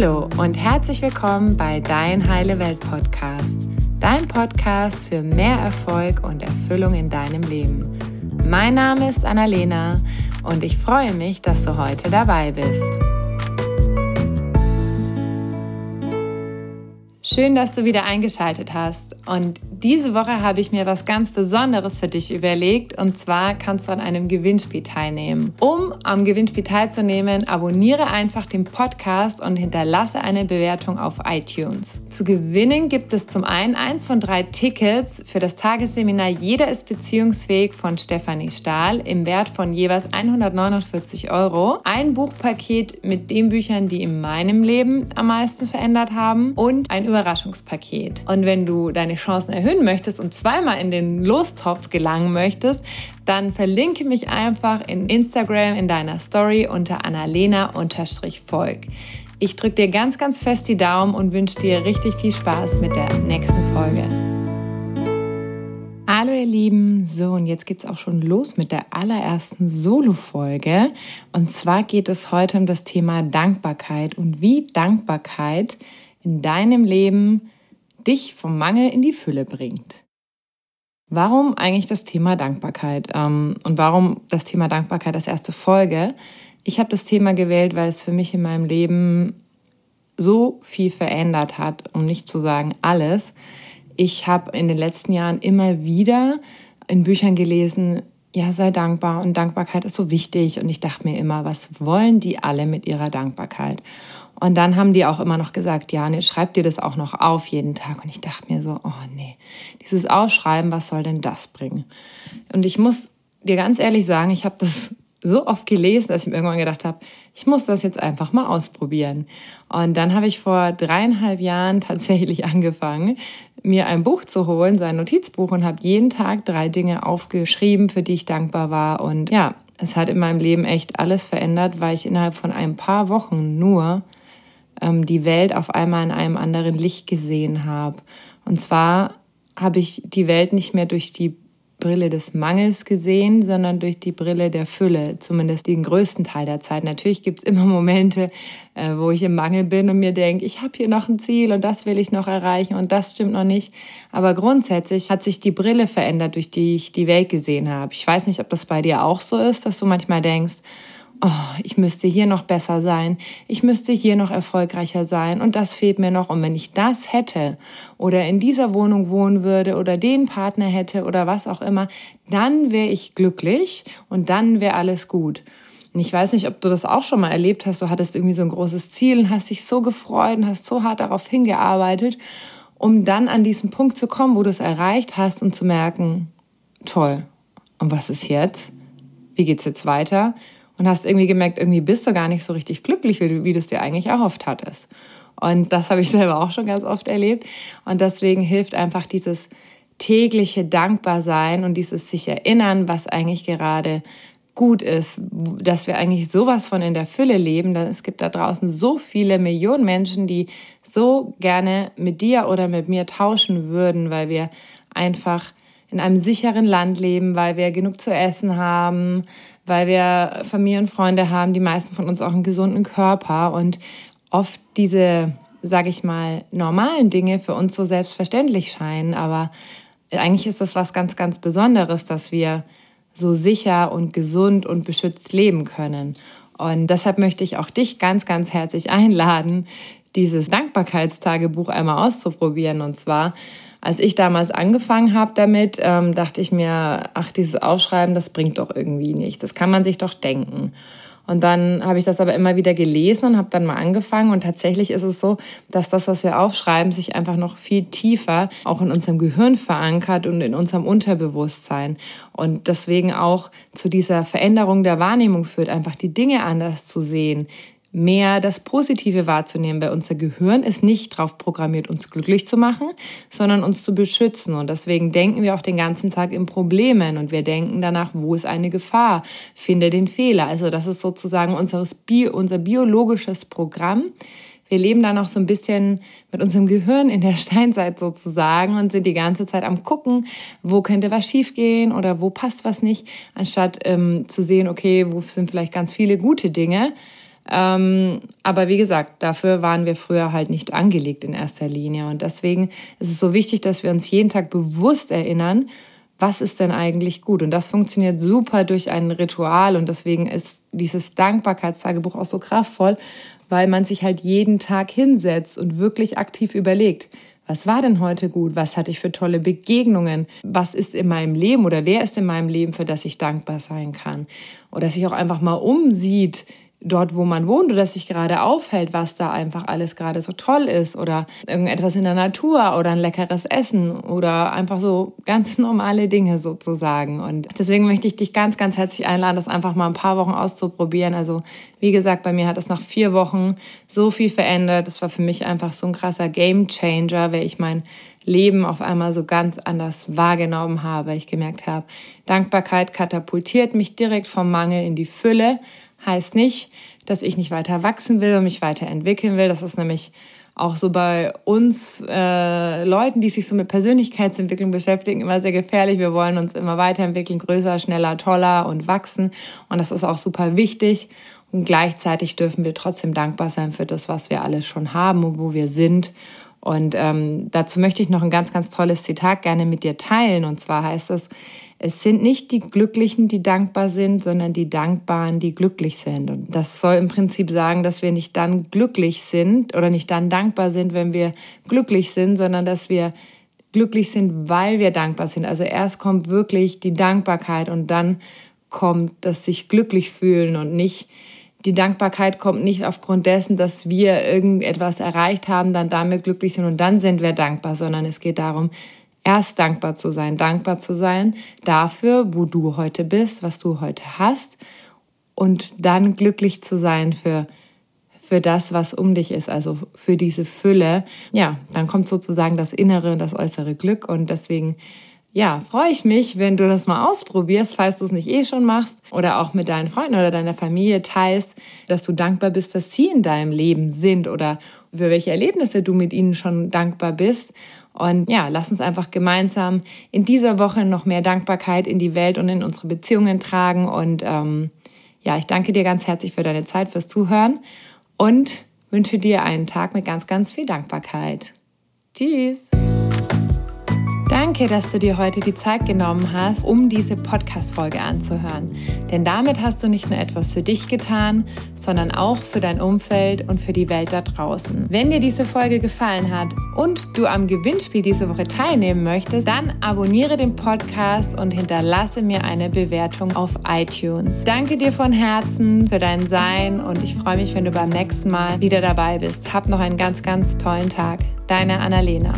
Hallo und herzlich willkommen bei Dein Heile Welt Podcast, dein Podcast für mehr Erfolg und Erfüllung in deinem Leben. Mein Name ist Annalena und ich freue mich, dass du heute dabei bist. Schön, dass du wieder eingeschaltet hast. Und diese Woche habe ich mir was ganz Besonderes für dich überlegt. Und zwar kannst du an einem Gewinnspiel teilnehmen. Um am Gewinnspiel teilzunehmen, abonniere einfach den Podcast und hinterlasse eine Bewertung auf iTunes. Zu gewinnen gibt es zum einen eins von drei Tickets für das Tagesseminar Jeder ist beziehungsfähig von Stefanie Stahl im Wert von jeweils 149 Euro. Ein Buchpaket mit den Büchern, die in meinem Leben am meisten verändert haben und ein Überraschungspaket. Und wenn du deine Chancen erhöhen möchtest und zweimal in den Lostopf gelangen möchtest, dann verlinke mich einfach in Instagram in deiner Story unter annalena-volk. Ich drücke dir ganz, ganz fest die Daumen und wünsche dir richtig viel Spaß mit der nächsten Folge. Hallo ihr Lieben, so und jetzt geht es auch schon los mit der allerersten Solo-Folge. Und zwar geht es heute um das Thema Dankbarkeit und wie Dankbarkeit in deinem Leben dich vom Mangel in die Fülle bringt. Warum eigentlich das Thema Dankbarkeit? Ähm, und warum das Thema Dankbarkeit als erste Folge? Ich habe das Thema gewählt, weil es für mich in meinem Leben so viel verändert hat, um nicht zu sagen alles. Ich habe in den letzten Jahren immer wieder in Büchern gelesen, ja, sei dankbar und Dankbarkeit ist so wichtig. Und ich dachte mir immer, was wollen die alle mit ihrer Dankbarkeit? Und dann haben die auch immer noch gesagt, ja, nee, schreib dir das auch noch auf jeden Tag. Und ich dachte mir so, oh nee, dieses Aufschreiben, was soll denn das bringen? Und ich muss dir ganz ehrlich sagen, ich habe das so oft gelesen, dass ich mir irgendwann gedacht habe, ich muss das jetzt einfach mal ausprobieren. Und dann habe ich vor dreieinhalb Jahren tatsächlich angefangen, mir ein Buch zu holen, sein Notizbuch, und habe jeden Tag drei Dinge aufgeschrieben, für die ich dankbar war. Und ja, es hat in meinem Leben echt alles verändert, weil ich innerhalb von ein paar Wochen nur ähm, die Welt auf einmal in einem anderen Licht gesehen habe. Und zwar habe ich die Welt nicht mehr durch die Brille des Mangels gesehen, sondern durch die Brille der Fülle, zumindest den größten Teil der Zeit. Natürlich gibt es immer Momente, äh, wo ich im Mangel bin und mir denke, ich habe hier noch ein Ziel und das will ich noch erreichen und das stimmt noch nicht. Aber grundsätzlich hat sich die Brille verändert, durch die ich die Welt gesehen habe. Ich weiß nicht, ob das bei dir auch so ist, dass du manchmal denkst, oh, ich müsste hier noch besser sein, ich müsste hier noch erfolgreicher sein und das fehlt mir noch. Und wenn ich das hätte oder in dieser Wohnung wohnen würde oder den Partner hätte oder was auch immer, dann wäre ich glücklich und dann wäre alles gut. Und ich weiß nicht, ob du das auch schon mal erlebt hast. Du hattest irgendwie so ein großes Ziel und hast dich so gefreut und hast so hart darauf hingearbeitet, um dann an diesen Punkt zu kommen, wo du es erreicht hast und zu merken, toll. Und was ist jetzt? Wie geht's jetzt weiter? Und hast irgendwie gemerkt, irgendwie bist du gar nicht so richtig glücklich, wie, wie du es dir eigentlich erhofft hattest. Und das habe ich selber auch schon ganz oft erlebt. Und deswegen hilft einfach dieses tägliche Dankbarsein und dieses sich erinnern, was eigentlich gerade gut ist, dass wir eigentlich sowas von in der Fülle leben. Denn es gibt da draußen so viele Millionen Menschen, die so gerne mit dir oder mit mir tauschen würden, weil wir einfach in einem sicheren Land leben, weil wir genug zu essen haben, weil wir Familie und Freunde haben, die meisten von uns auch einen gesunden Körper und oft diese, sage ich mal, normalen Dinge für uns so selbstverständlich scheinen. Aber eigentlich ist das was ganz, ganz Besonderes, dass wir so sicher und gesund und beschützt leben können. Und deshalb möchte ich auch dich ganz, ganz herzlich einladen, dieses Dankbarkeitstagebuch einmal auszuprobieren. Und zwar als ich damals angefangen habe damit, ähm, dachte ich mir, ach, dieses Aufschreiben, das bringt doch irgendwie nicht. Das kann man sich doch denken. Und dann habe ich das aber immer wieder gelesen und habe dann mal angefangen. Und tatsächlich ist es so, dass das, was wir aufschreiben, sich einfach noch viel tiefer auch in unserem Gehirn verankert und in unserem Unterbewusstsein. Und deswegen auch zu dieser Veränderung der Wahrnehmung führt, einfach die Dinge anders zu sehen, mehr das Positive wahrzunehmen, weil unser Gehirn ist nicht darauf programmiert, uns glücklich zu machen, sondern uns zu beschützen. Und deswegen denken wir auch den ganzen Tag in Problemen und wir denken danach, wo ist eine Gefahr, finde den Fehler. Also das ist sozusagen unseres Bio, unser biologisches Programm. Wir leben da noch so ein bisschen mit unserem Gehirn in der Steinzeit sozusagen und sind die ganze Zeit am gucken, wo könnte was schiefgehen oder wo passt was nicht, anstatt ähm, zu sehen, okay, wo sind vielleicht ganz viele gute Dinge Ähm, aber wie gesagt, dafür waren wir früher halt nicht angelegt in erster Linie. Und deswegen ist es so wichtig, dass wir uns jeden Tag bewusst erinnern, was ist denn eigentlich gut? Und das funktioniert super durch ein Ritual. Und deswegen ist dieses Dankbarkeitstagebuch auch so kraftvoll, weil man sich halt jeden Tag hinsetzt und wirklich aktiv überlegt, was war denn heute gut? Was hatte ich für tolle Begegnungen? Was ist in meinem Leben oder wer ist in meinem Leben, für das ich dankbar sein kann? Oder sich auch einfach mal umsieht, dort, wo man wohnt oder sich gerade aufhält, was da einfach alles gerade so toll ist oder irgendetwas in der Natur oder ein leckeres Essen oder einfach so ganz normale Dinge sozusagen. Und deswegen möchte ich dich ganz, ganz herzlich einladen, das einfach mal ein paar Wochen auszuprobieren. Also wie gesagt, bei mir hat es nach vier Wochen so viel verändert. Das war für mich einfach so ein krasser Game Changer, weil ich mein Leben auf einmal so ganz anders wahrgenommen habe. Ich gemerkt habe, Dankbarkeit katapultiert mich direkt vom Mangel in die Fülle Heißt nicht, dass ich nicht weiter wachsen will und mich weiterentwickeln will. Das ist nämlich auch so bei uns äh, Leuten, die sich so mit Persönlichkeitsentwicklung beschäftigen, immer sehr gefährlich. Wir wollen uns immer weiterentwickeln, größer, schneller, toller und wachsen. Und das ist auch super wichtig. Und gleichzeitig dürfen wir trotzdem dankbar sein für das, was wir alles schon haben und wo wir sind. Und ähm, dazu möchte ich noch ein ganz, ganz tolles Zitat gerne mit dir teilen. Und zwar heißt es, es sind nicht die Glücklichen, die dankbar sind, sondern die Dankbaren, die glücklich sind. Und das soll im Prinzip sagen, dass wir nicht dann glücklich sind oder nicht dann dankbar sind, wenn wir glücklich sind, sondern dass wir glücklich sind, weil wir dankbar sind. Also erst kommt wirklich die Dankbarkeit und dann kommt das sich glücklich fühlen und nicht die Dankbarkeit kommt nicht aufgrund dessen, dass wir irgendetwas erreicht haben, dann damit glücklich sind und dann sind wir dankbar, sondern es geht darum, erst dankbar zu sein, dankbar zu sein dafür, wo du heute bist, was du heute hast und dann glücklich zu sein für für das, was um dich ist, also für diese Fülle. Ja, dann kommt sozusagen das innere und das äußere Glück und deswegen ja, freue ich mich, wenn du das mal ausprobierst, falls du es nicht eh schon machst oder auch mit deinen Freunden oder deiner Familie teilst, dass du dankbar bist, dass sie in deinem Leben sind oder für welche Erlebnisse du mit ihnen schon dankbar bist. Und ja, lass uns einfach gemeinsam in dieser Woche noch mehr Dankbarkeit in die Welt und in unsere Beziehungen tragen. Und ähm, ja, ich danke dir ganz herzlich für deine Zeit, fürs Zuhören und wünsche dir einen Tag mit ganz, ganz viel Dankbarkeit. Tschüss! Danke, dass du dir heute die Zeit genommen hast, um diese Podcast-Folge anzuhören. Denn damit hast du nicht nur etwas für dich getan, sondern auch für dein Umfeld und für die Welt da draußen. Wenn dir diese Folge gefallen hat und du am Gewinnspiel diese Woche teilnehmen möchtest, dann abonniere den Podcast und hinterlasse mir eine Bewertung auf iTunes. Danke dir von Herzen für dein Sein und ich freue mich, wenn du beim nächsten Mal wieder dabei bist. Hab noch einen ganz, ganz tollen Tag. Deine Annalena.